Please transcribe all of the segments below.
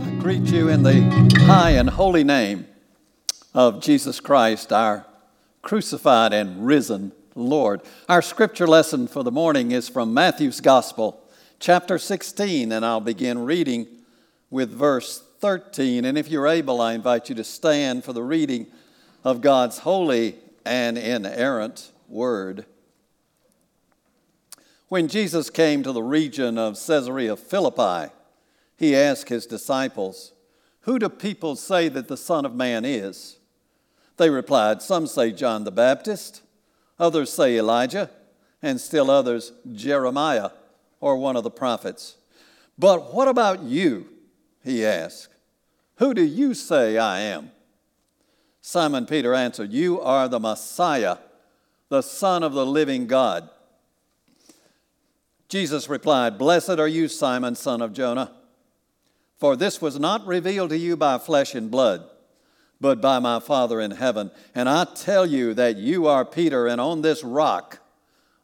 I greet you in the high and holy name of Jesus Christ, our crucified and risen Lord. Our scripture lesson for the morning is from Matthew's Gospel, chapter 16, and I'll begin reading with verse 13. And if you're able, I invite you to stand for the reading of God's holy and inerrant word. When Jesus came to the region of Caesarea Philippi, he asked his disciples, Who do people say that the Son of Man is? They replied, Some say John the Baptist, others say Elijah, and still others Jeremiah or one of the prophets. But what about you? He asked. Who do you say I am? Simon Peter answered, You are the Messiah, the Son of the living God. Jesus replied, Blessed are you, Simon, son of Jonah. For this was not revealed to you by flesh and blood, but by my Father in heaven. And I tell you that you are Peter, and on this rock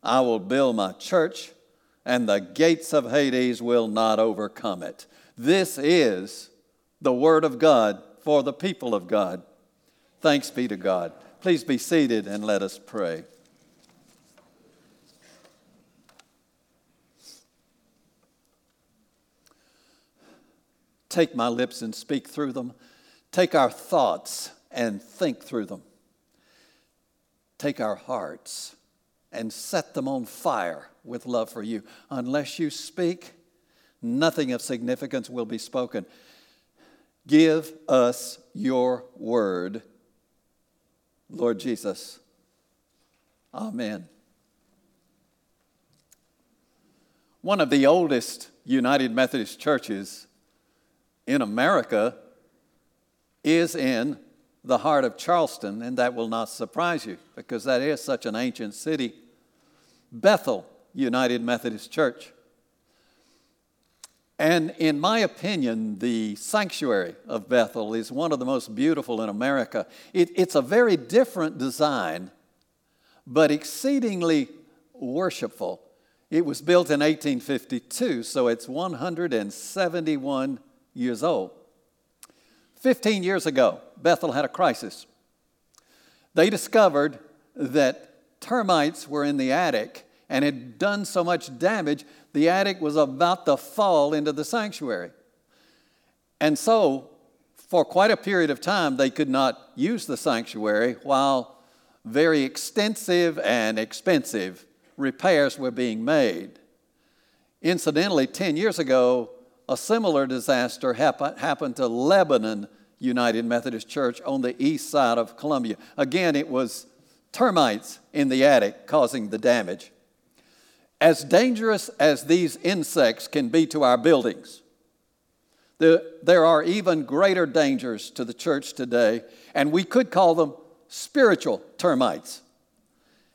I will build my church, and the gates of Hades will not overcome it. This is the word of God for the people of God. Thanks be to God. Please be seated and let us pray. Take my lips and speak through them. Take our thoughts and think through them. Take our hearts and set them on fire with love for you. Unless you speak, nothing of significance will be spoken. Give us your word, Lord Jesus. Amen. One of the oldest United Methodist churches in America is in the heart of Charleston, and that will not surprise you because that is such an ancient city. Bethel United Methodist Church. And in my opinion, the sanctuary of Bethel is one of the most beautiful in America. It, it's a very different design, but exceedingly worshipful. It was built in 1852, so it's 171 years old. 15 years ago, Bethel had a crisis. They discovered that termites were in the attic and had done so much damage, the attic was about to fall into the sanctuary. And so, for quite a period of time, they could not use the sanctuary while very extensive and expensive repairs were being made. Incidentally, 10 years ago, a similar disaster happen, happened to Lebanon United Methodist Church on the east side of Columbia. Again, it was termites in the attic causing the damage. As dangerous as these insects can be to our buildings, there are even greater dangers to the church today, and we could call them spiritual termites.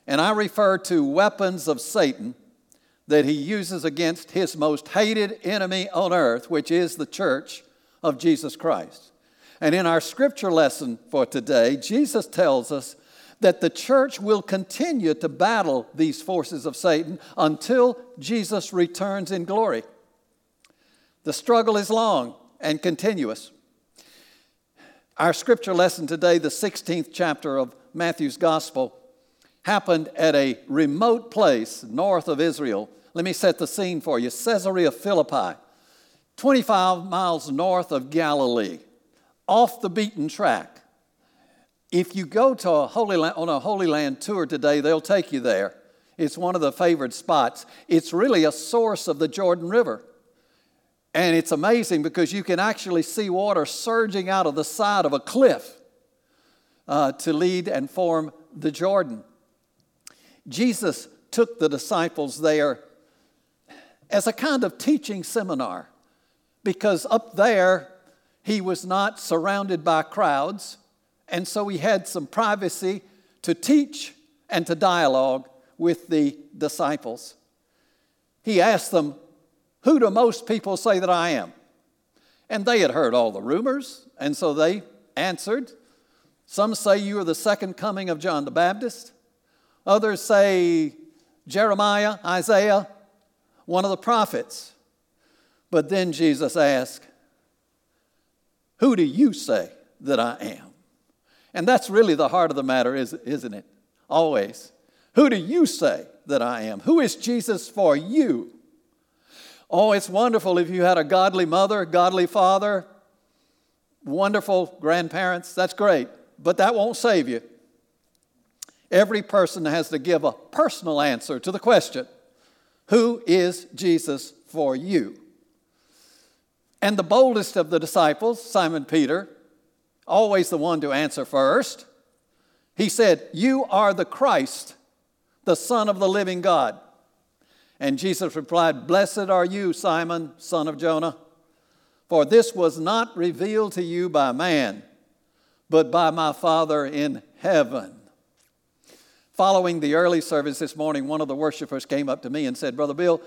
And I refer to weapons of Satan that he uses against his most hated enemy on earth, which is the church of Jesus Christ. And in our scripture lesson for today, Jesus tells us that the church will continue to battle these forces of Satan until Jesus returns in glory. The struggle is long and continuous. Our scripture lesson today, the 16th chapter of Matthew's Gospel, happened at a remote place north of Israel let me set the scene for you Caesarea Philippi, 25 miles north of Galilee, off the beaten track. If you go to a Holy Land, on a Holy Land tour today, they'll take you there. It's one of the favored spots. It's really a source of the Jordan River. And it's amazing because you can actually see water surging out of the side of a cliff uh, to lead and form the Jordan. Jesus took the disciples there as a kind of teaching seminar because up there he was not surrounded by crowds, and so he had some privacy to teach and to dialogue with the disciples. He asked them, Who do most people say that I am? And they had heard all the rumors, and so they answered. Some say you are the second coming of John the Baptist. Others say Jeremiah, Isaiah, one of the prophets. But then Jesus asked, Who do you say that I am? And that's really the heart of the matter, isn't it? Always. Who do you say that I am? Who is Jesus for you? Oh, it's wonderful if you had a godly mother, godly father, wonderful grandparents. That's great, but that won't save you. Every person has to give a personal answer to the question Who is Jesus for you? And the boldest of the disciples, Simon Peter, always the one to answer first, he said, You are the Christ, the Son of the living God. And Jesus replied, Blessed are you, Simon, son of Jonah, for this was not revealed to you by man, but by my Father in heaven. Following the early service this morning, one of the worshipers came up to me and said, Brother Bill,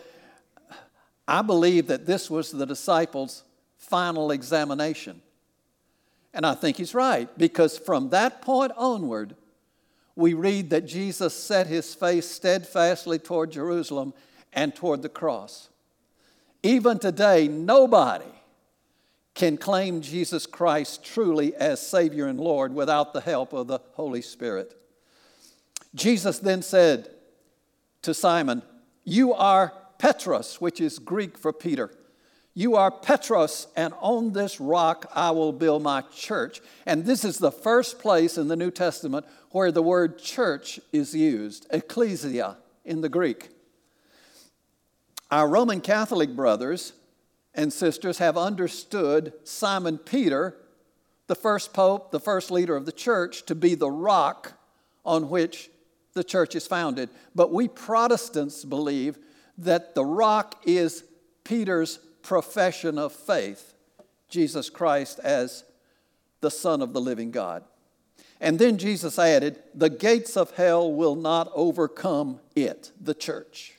I believe that this was the disciples' final examination. And I think he's right, because from that point onward, we read that Jesus set his face steadfastly toward Jerusalem and toward the cross. Even today, nobody can claim Jesus Christ truly as Savior and Lord without the help of the Holy Spirit. Jesus then said to Simon, You are Petros, which is Greek for Peter. You are Petros, and on this rock I will build my church. And this is the first place in the New Testament where the word church is used, ecclesia in the Greek. Our Roman Catholic brothers and sisters have understood Simon Peter, the first pope, the first leader of the church, to be the rock on which the church is founded. But we Protestants believe that the rock is Peter's profession of faith, Jesus Christ as the Son of the living God. And then Jesus added, The gates of hell will not overcome it, the church.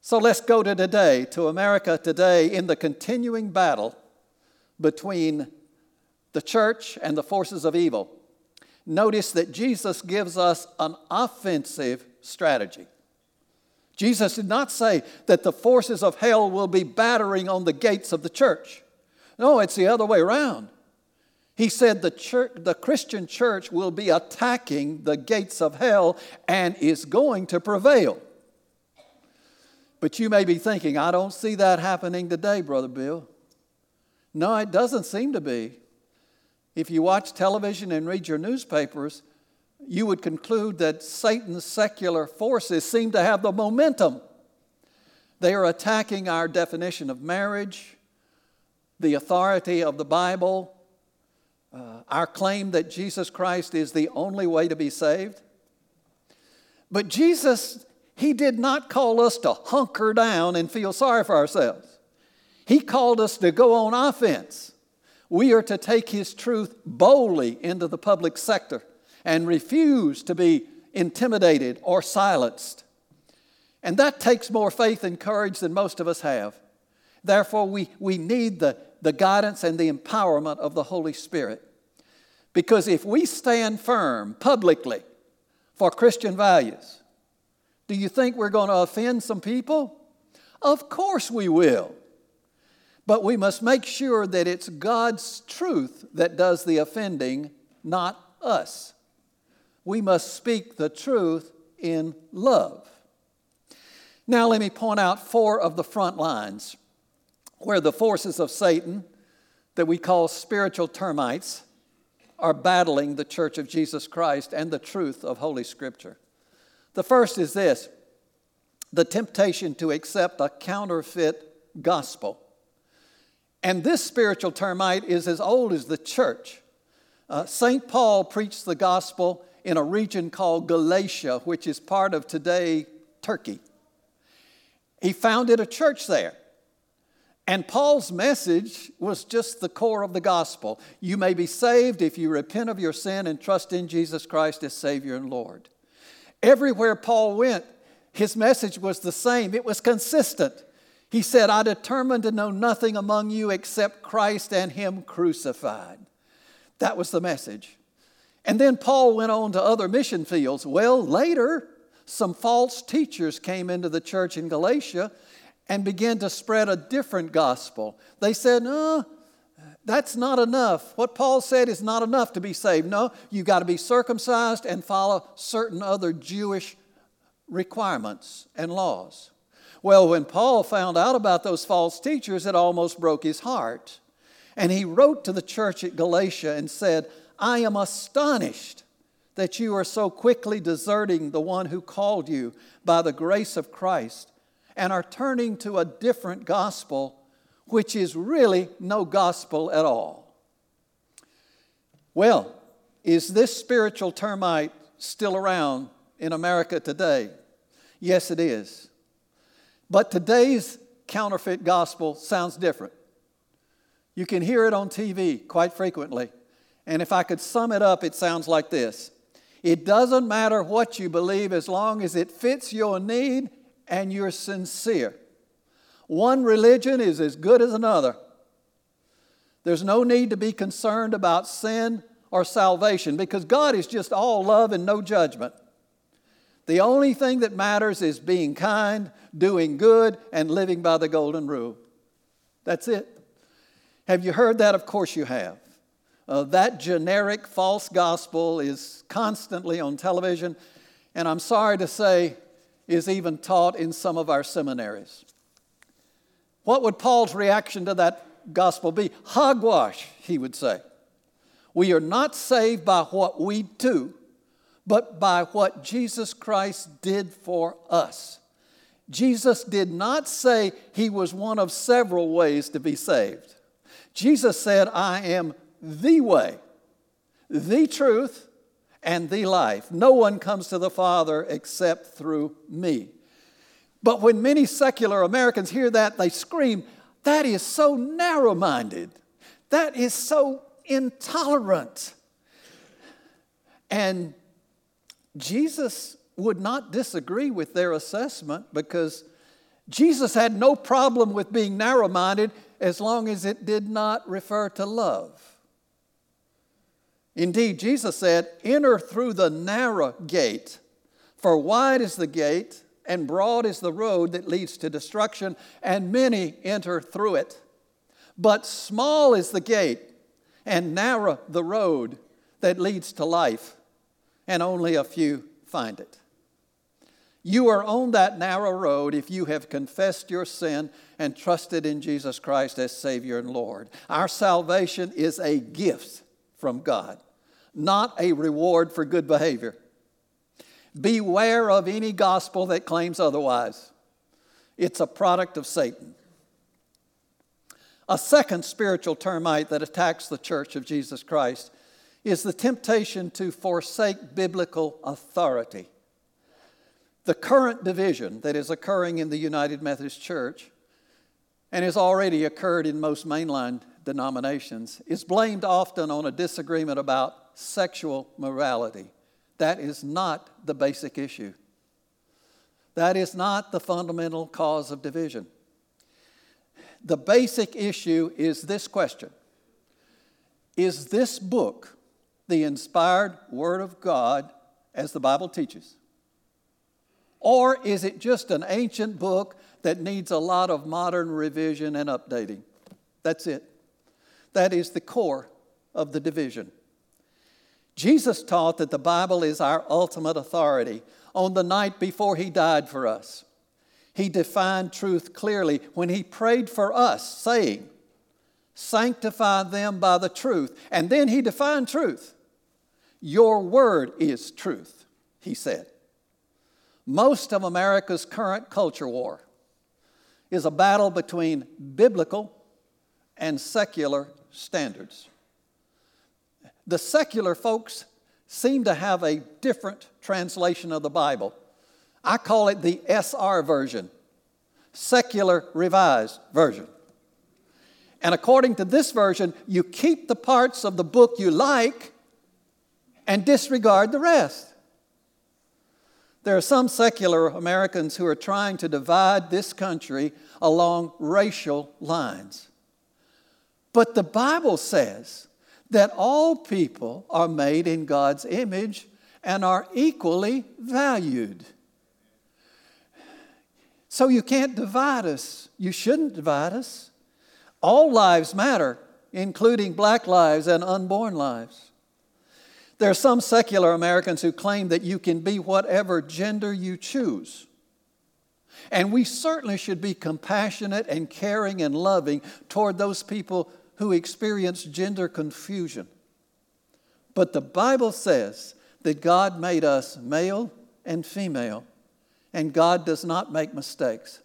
So let's go to today, to America today, in the continuing battle between the church and the forces of evil. Notice that Jesus gives us an offensive strategy. Jesus did not say that the forces of hell will be battering on the gates of the church. No, it's the other way around. He said the, church, the Christian church will be attacking the gates of hell and is going to prevail. But you may be thinking, I don't see that happening today, Brother Bill. No, it doesn't seem to be. If you watch television and read your newspapers, you would conclude that Satan's secular forces seem to have the momentum. They are attacking our definition of marriage, the authority of the Bible, uh, our claim that Jesus Christ is the only way to be saved. But Jesus, He did not call us to hunker down and feel sorry for ourselves. He called us to go on offense. We are to take His truth boldly into the public sector and refuse to be intimidated or silenced. And that takes more faith and courage than most of us have. Therefore, we, we need the, the guidance and the empowerment of the Holy Spirit. Because if we stand firm publicly for Christian values, do you think we're going to offend some people? Of course we will. But we must make sure that it's God's truth that does the offending, not us we must speak the truth in love. Now, let me point out four of the front lines where the forces of Satan, that we call spiritual termites, are battling the church of Jesus Christ and the truth of Holy Scripture. The first is this the temptation to accept a counterfeit gospel. And this spiritual termite is as old as the church. Uh, St. Paul preached the gospel in a region called Galatia, which is part of today Turkey. He founded a church there. And Paul's message was just the core of the gospel. You may be saved if you repent of your sin and trust in Jesus Christ as Savior and Lord. Everywhere Paul went, his message was the same, it was consistent. He said, I determined to know nothing among you except Christ and Him crucified. That was the message. And then Paul went on to other mission fields. Well, later, some false teachers came into the church in Galatia and began to spread a different gospel. They said, no, That's not enough. What Paul said is not enough to be saved. No, you've got to be circumcised and follow certain other Jewish requirements and laws. Well, when Paul found out about those false teachers, it almost broke his heart. And he wrote to the church at Galatia and said, I am astonished that you are so quickly deserting the one who called you by the grace of Christ and are turning to a different gospel, which is really no gospel at all. Well, is this spiritual termite still around in America today? Yes, it is. But today's counterfeit gospel sounds different. You can hear it on TV quite frequently. And if I could sum it up, it sounds like this It doesn't matter what you believe as long as it fits your need and you're sincere. One religion is as good as another. There's no need to be concerned about sin or salvation because God is just all love and no judgment. The only thing that matters is being kind, doing good, and living by the golden rule. That's it. Have you heard that? Of course you have. Uh, that generic false gospel is constantly on television, and I'm sorry to say, is even taught in some of our seminaries. What would Paul's reaction to that gospel be? Hogwash, he would say. We are not saved by what we do, but by what Jesus Christ did for us. Jesus did not say he was one of several ways to be saved. Jesus said, I am the way, the truth, and the life. No one comes to the Father except through me. But when many secular Americans hear that, they scream, That is so narrow minded. That is so intolerant. And Jesus would not disagree with their assessment because Jesus had no problem with being narrow minded as long as it did not refer to love. Indeed, Jesus said, Enter through the narrow gate, for wide is the gate and broad is the road that leads to destruction, and many enter through it. But small is the gate and narrow the road that leads to life, and only a few find it. You are on that narrow road if you have confessed your sin and trusted in Jesus Christ as Savior and Lord. Our salvation is a gift from God, not a reward for good behavior. Beware of any gospel that claims otherwise, it's a product of Satan. A second spiritual termite that attacks the church of Jesus Christ is the temptation to forsake biblical authority. The current division that is occurring in the United Methodist Church and has already occurred in most mainline denominations is blamed often on a disagreement about sexual morality. That is not the basic issue. That is not the fundamental cause of division. The basic issue is this question Is this book the inspired Word of God as the Bible teaches? Or is it just an ancient book that needs a lot of modern revision and updating? That's it. That is the core of the division. Jesus taught that the Bible is our ultimate authority on the night before He died for us. He defined truth clearly when He prayed for us, saying, Sanctify them by the truth. And then He defined truth. Your word is truth, He said. Most of America's current culture war is a battle between biblical and secular standards. The secular folks seem to have a different translation of the Bible. I call it the SR version, secular revised version. And according to this version, you keep the parts of the book you like and disregard the rest. There are some secular Americans who are trying to divide this country along racial lines. But the Bible says that all people are made in God's image and are equally valued. So you can't divide us. You shouldn't divide us. All lives matter, including black lives and unborn lives. There are some secular Americans who claim that you can be whatever gender you choose. And we certainly should be compassionate and caring and loving toward those people who experience gender confusion. But the Bible says that God made us male and female, and God does not make mistakes.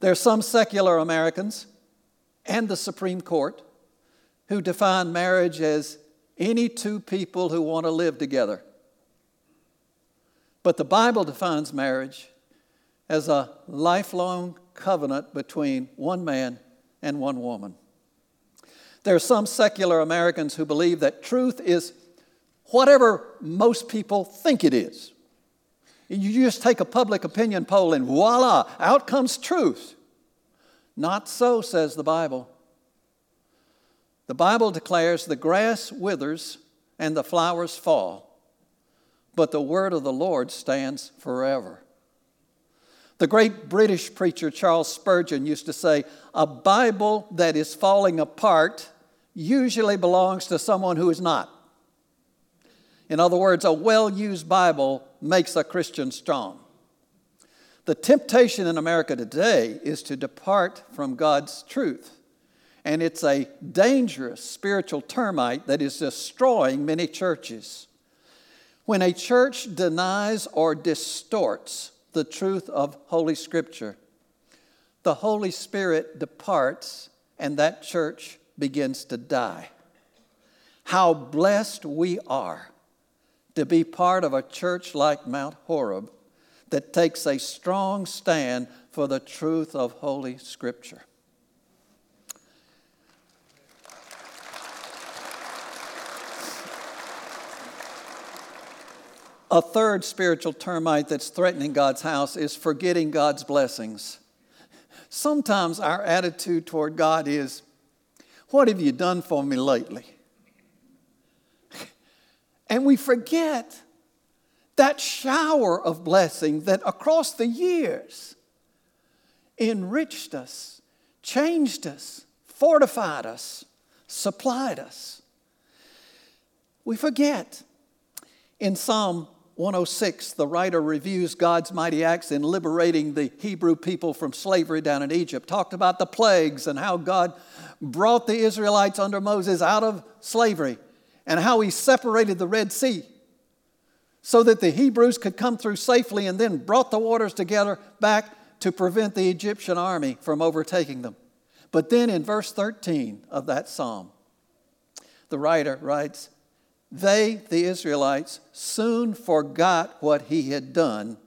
There are some secular Americans and the Supreme Court who define marriage as any two people who want to live together. But the Bible defines marriage as a lifelong covenant between one man and one woman. There are some secular Americans who believe that truth is whatever most people think it is. You just take a public opinion poll and voila, out comes truth. Not so, says the Bible. The Bible declares the grass withers and the flowers fall, but the word of the Lord stands forever. The great British preacher Charles Spurgeon used to say, A Bible that is falling apart usually belongs to someone who is not. In other words, a well used Bible makes a Christian strong. The temptation in America today is to depart from God's truth. And it's a dangerous spiritual termite that is destroying many churches. When a church denies or distorts the truth of Holy Scripture, the Holy Spirit departs and that church begins to die. How blessed we are to be part of a church like Mount Horeb that takes a strong stand for the truth of Holy Scripture. A third spiritual termite that's threatening God's house is forgetting God's blessings. Sometimes our attitude toward God is, What have you done for me lately? And we forget that shower of blessing that across the years enriched us, changed us, fortified us, supplied us. We forget. In Psalm 106, the writer reviews God's mighty acts in liberating the Hebrew people from slavery down in Egypt, talked about the plagues and how God brought the Israelites under Moses out of slavery and how he separated the Red Sea so that the Hebrews could come through safely and then brought the waters together back to prevent the Egyptian army from overtaking them. But then in verse 13 of that psalm, the writer writes, they, the Israelites, soon forgot what he had done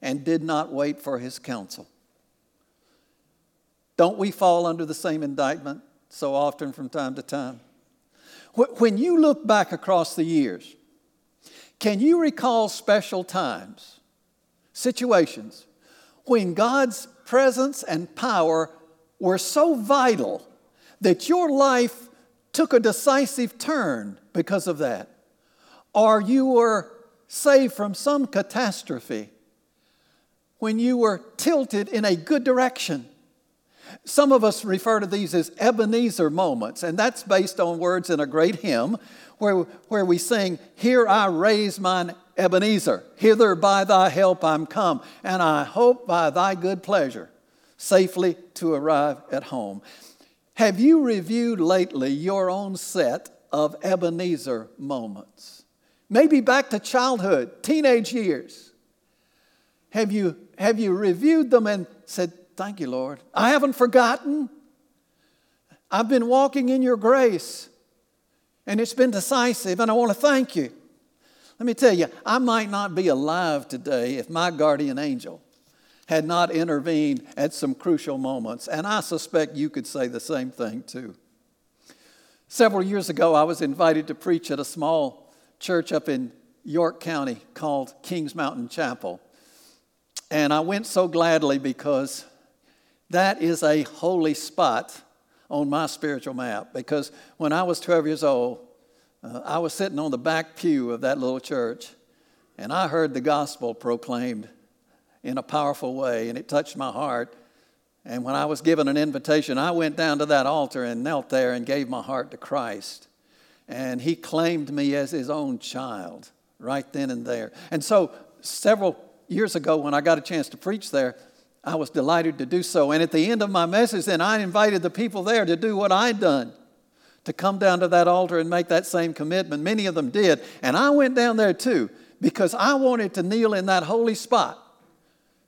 and did not wait for his counsel. Don't we fall under the same indictment so often from time to time? When you look back across the years, can you recall special times, situations, when God's presence and power were so vital that your life took a decisive turn because of that, or you were saved from some catastrophe when you were tilted in a good direction. Some of us refer to these as Ebenezer moments, and that's based on words in a great hymn where, where we sing, Here I raise mine Ebenezer, hither by thy help I'm come, and I hope by thy good pleasure safely to arrive at home. Have you reviewed lately your own set of Ebenezer moments? Maybe back to childhood, teenage years. Have you, have you reviewed them and said, Thank you, Lord. I haven't forgotten. I've been walking in your grace, and it's been decisive, and I want to thank you. Let me tell you, I might not be alive today if my guardian angel had not intervened at some crucial moments, and I suspect you could say the same thing too. Several years ago, I was invited to preach at a small church up in York County called Kings Mountain Chapel. And I went so gladly because that is a holy spot on my spiritual map. Because when I was 12 years old, uh, I was sitting on the back pew of that little church, and I heard the gospel proclaimed in a powerful way, and it touched my heart. And when I was given an invitation, I went down to that altar and knelt there and gave my heart to Christ. And he claimed me as his own child right then and there. And so, several years ago, when I got a chance to preach there, I was delighted to do so. And at the end of my message, then I invited the people there to do what I'd done to come down to that altar and make that same commitment. Many of them did. And I went down there too because I wanted to kneel in that holy spot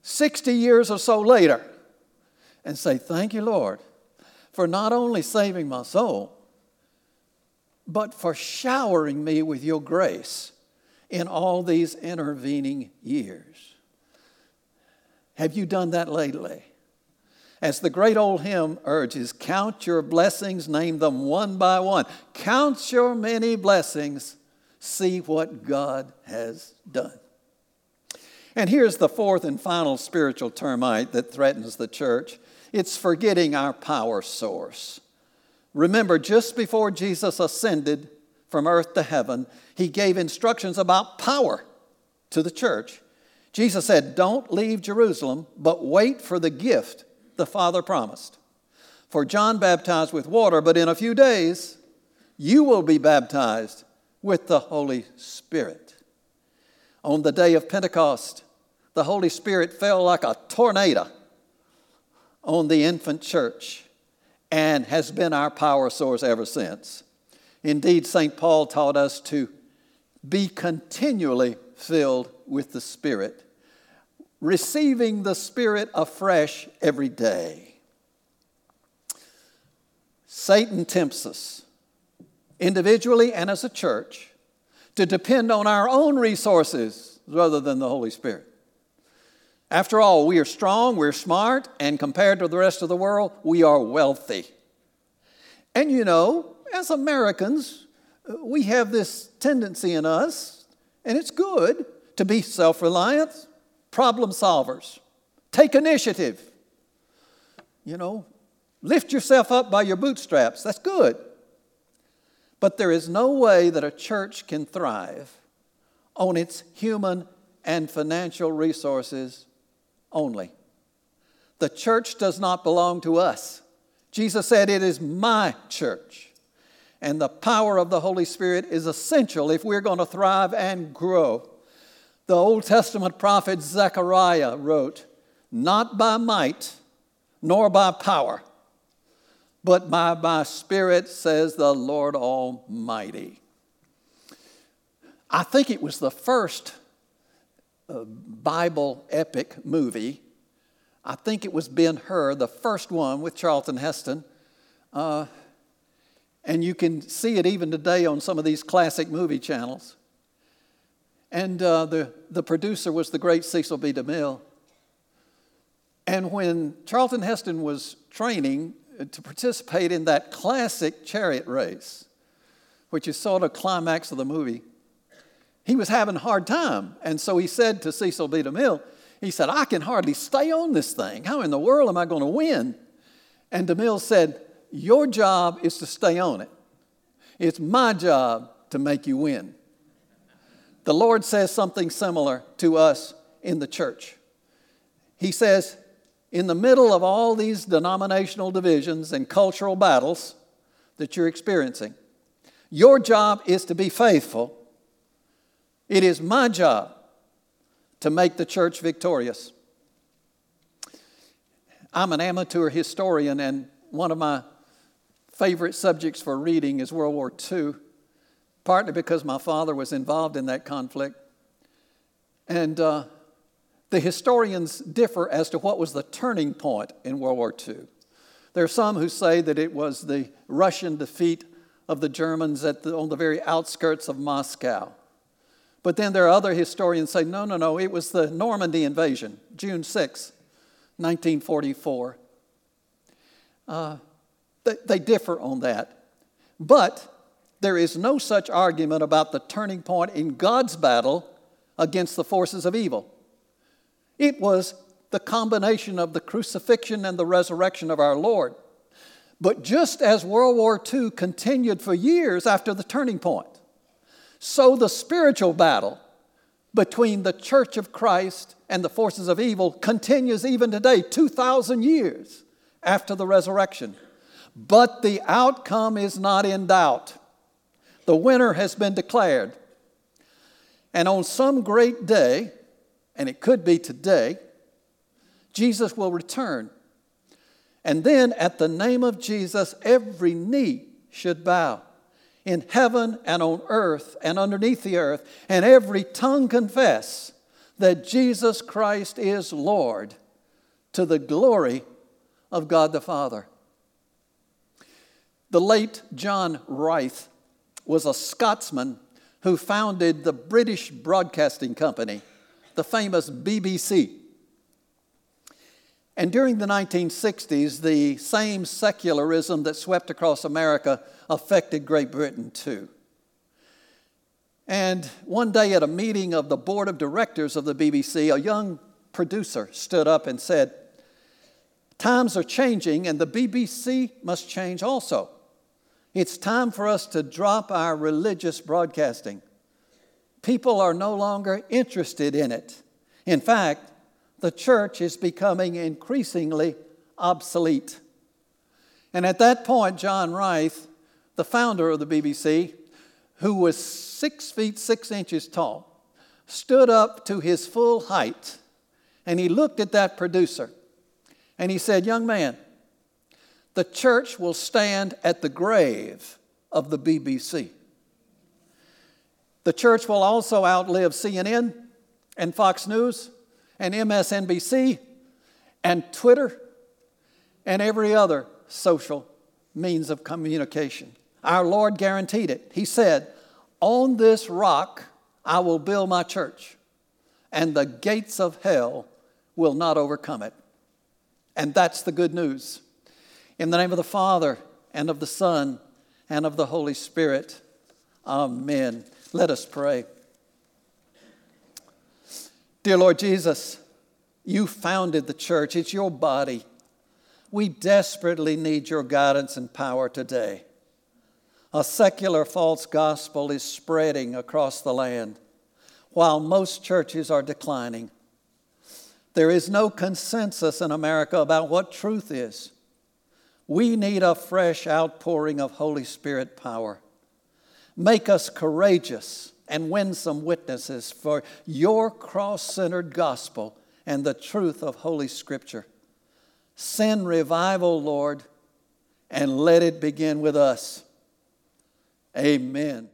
60 years or so later and say, Thank you, Lord, for not only saving my soul, but for showering me with your grace in all these intervening years. Have you done that lately? As the great old hymn urges, count your blessings, name them one by one. Count your many blessings, see what God has done. And here's the fourth and final spiritual termite that threatens the church it's forgetting our power source. Remember, just before Jesus ascended from earth to heaven, he gave instructions about power to the church. Jesus said, Don't leave Jerusalem, but wait for the gift the Father promised. For John baptized with water, but in a few days you will be baptized with the Holy Spirit. On the day of Pentecost, the Holy Spirit fell like a tornado on the infant church and has been our power source ever since. Indeed, St. Paul taught us to be continually filled with the Spirit, receiving the Spirit afresh every day. Satan tempts us, individually and as a church, to depend on our own resources rather than the Holy Spirit. After all, we are strong, we're smart, and compared to the rest of the world, we are wealthy. And you know, as Americans, uh, we have this tendency in us, and it's good, to be self reliant, problem solvers, take initiative. You know, lift yourself up by your bootstraps. That's good. But there is no way that a church can thrive on its human and financial resources only. The church does not belong to us. Jesus said, It is my church. And the power of the Holy Spirit is essential if we're going to thrive and grow. The Old Testament prophet Zechariah wrote, Not by might nor by power, but by my spirit, says the Lord Almighty. I think it was the first Bible epic movie. I think it was Ben Hur, the first one with Charlton Heston. Uh, and you can see it even today on some of these classic movie channels. And uh, the, the producer was the great Cecil B. DeMille. And when Charlton Heston was training to participate in that classic chariot race, which is sort of climax of the movie, he was having a hard time. And so he said to Cecil B. DeMille, he said, I can hardly stay on this thing. How in the world am I going to win? And DeMille said, Your job is to stay on it. It's my job to make you win. The Lord says something similar to us in the church. He says, in the middle of all these denominational divisions and cultural battles that you're experiencing, your job is to be faithful it is my job to make the church victorious. I'm an amateur historian, and one of my favorite subjects for reading is World War II, partly because my father was involved in that conflict. And uh, the historians differ as to what was the turning point in World War II. There are some who say that it was the Russian defeat of the Germans the, on the very outskirts of Moscow. But then there are other historians say, no, no, no, it was the Normandy invasion, June 6, 1944. Uh, they, they differ on that. But there is no such argument about the turning point in God's battle against the forces of evil. It was the combination of the crucifixion and the resurrection of our Lord. But just as World War II continued for years after the turning point, so the spiritual battle between the church of Christ and the forces of evil continues even today, 2,000 years after the resurrection. But the outcome is not in doubt. The winner has been declared. And on some great day, and it could be today, Jesus will return. And then at the name of Jesus, every knee should bow in heaven and on earth and underneath the earth, and every tongue confess that Jesus Christ is Lord to the glory of God the Father. The late John Reith was a Scotsman who founded the British Broadcasting Company, the famous BBC. And during the 1960s, the same secularism that swept across America affected Great Britain too. And one day at a meeting of the board of directors of the BBC, a young producer stood up and said, Times are changing, and the BBC must change also. It's time for us to drop our religious broadcasting. People are no longer interested in it. In fact, the church is becoming increasingly obsolete. And at that point, John Reith, the founder of the BBC, who was six feet six inches tall, stood up to his full height and he looked at that producer and he said, Young man, the church will stand at the grave of the BBC. The church will also outlive CNN and Fox News and MSNBC and Twitter and every other social means of communication. Our Lord guaranteed it. He said, On this rock I will build my church, and the gates of hell will not overcome it. And that's the good news. In the name of the Father, and of the Son, and of the Holy Spirit. Amen. Let us pray. Dear Lord Jesus, you founded the church, it's your body. We desperately need your guidance and power today. A secular false gospel is spreading across the land while most churches are declining. There is no consensus in America about what truth is. We need a fresh outpouring of Holy Spirit power. Make us courageous and win some witnesses for your cross centered gospel and the truth of Holy Scripture. Send revival, Lord, and let it begin with us. Amen.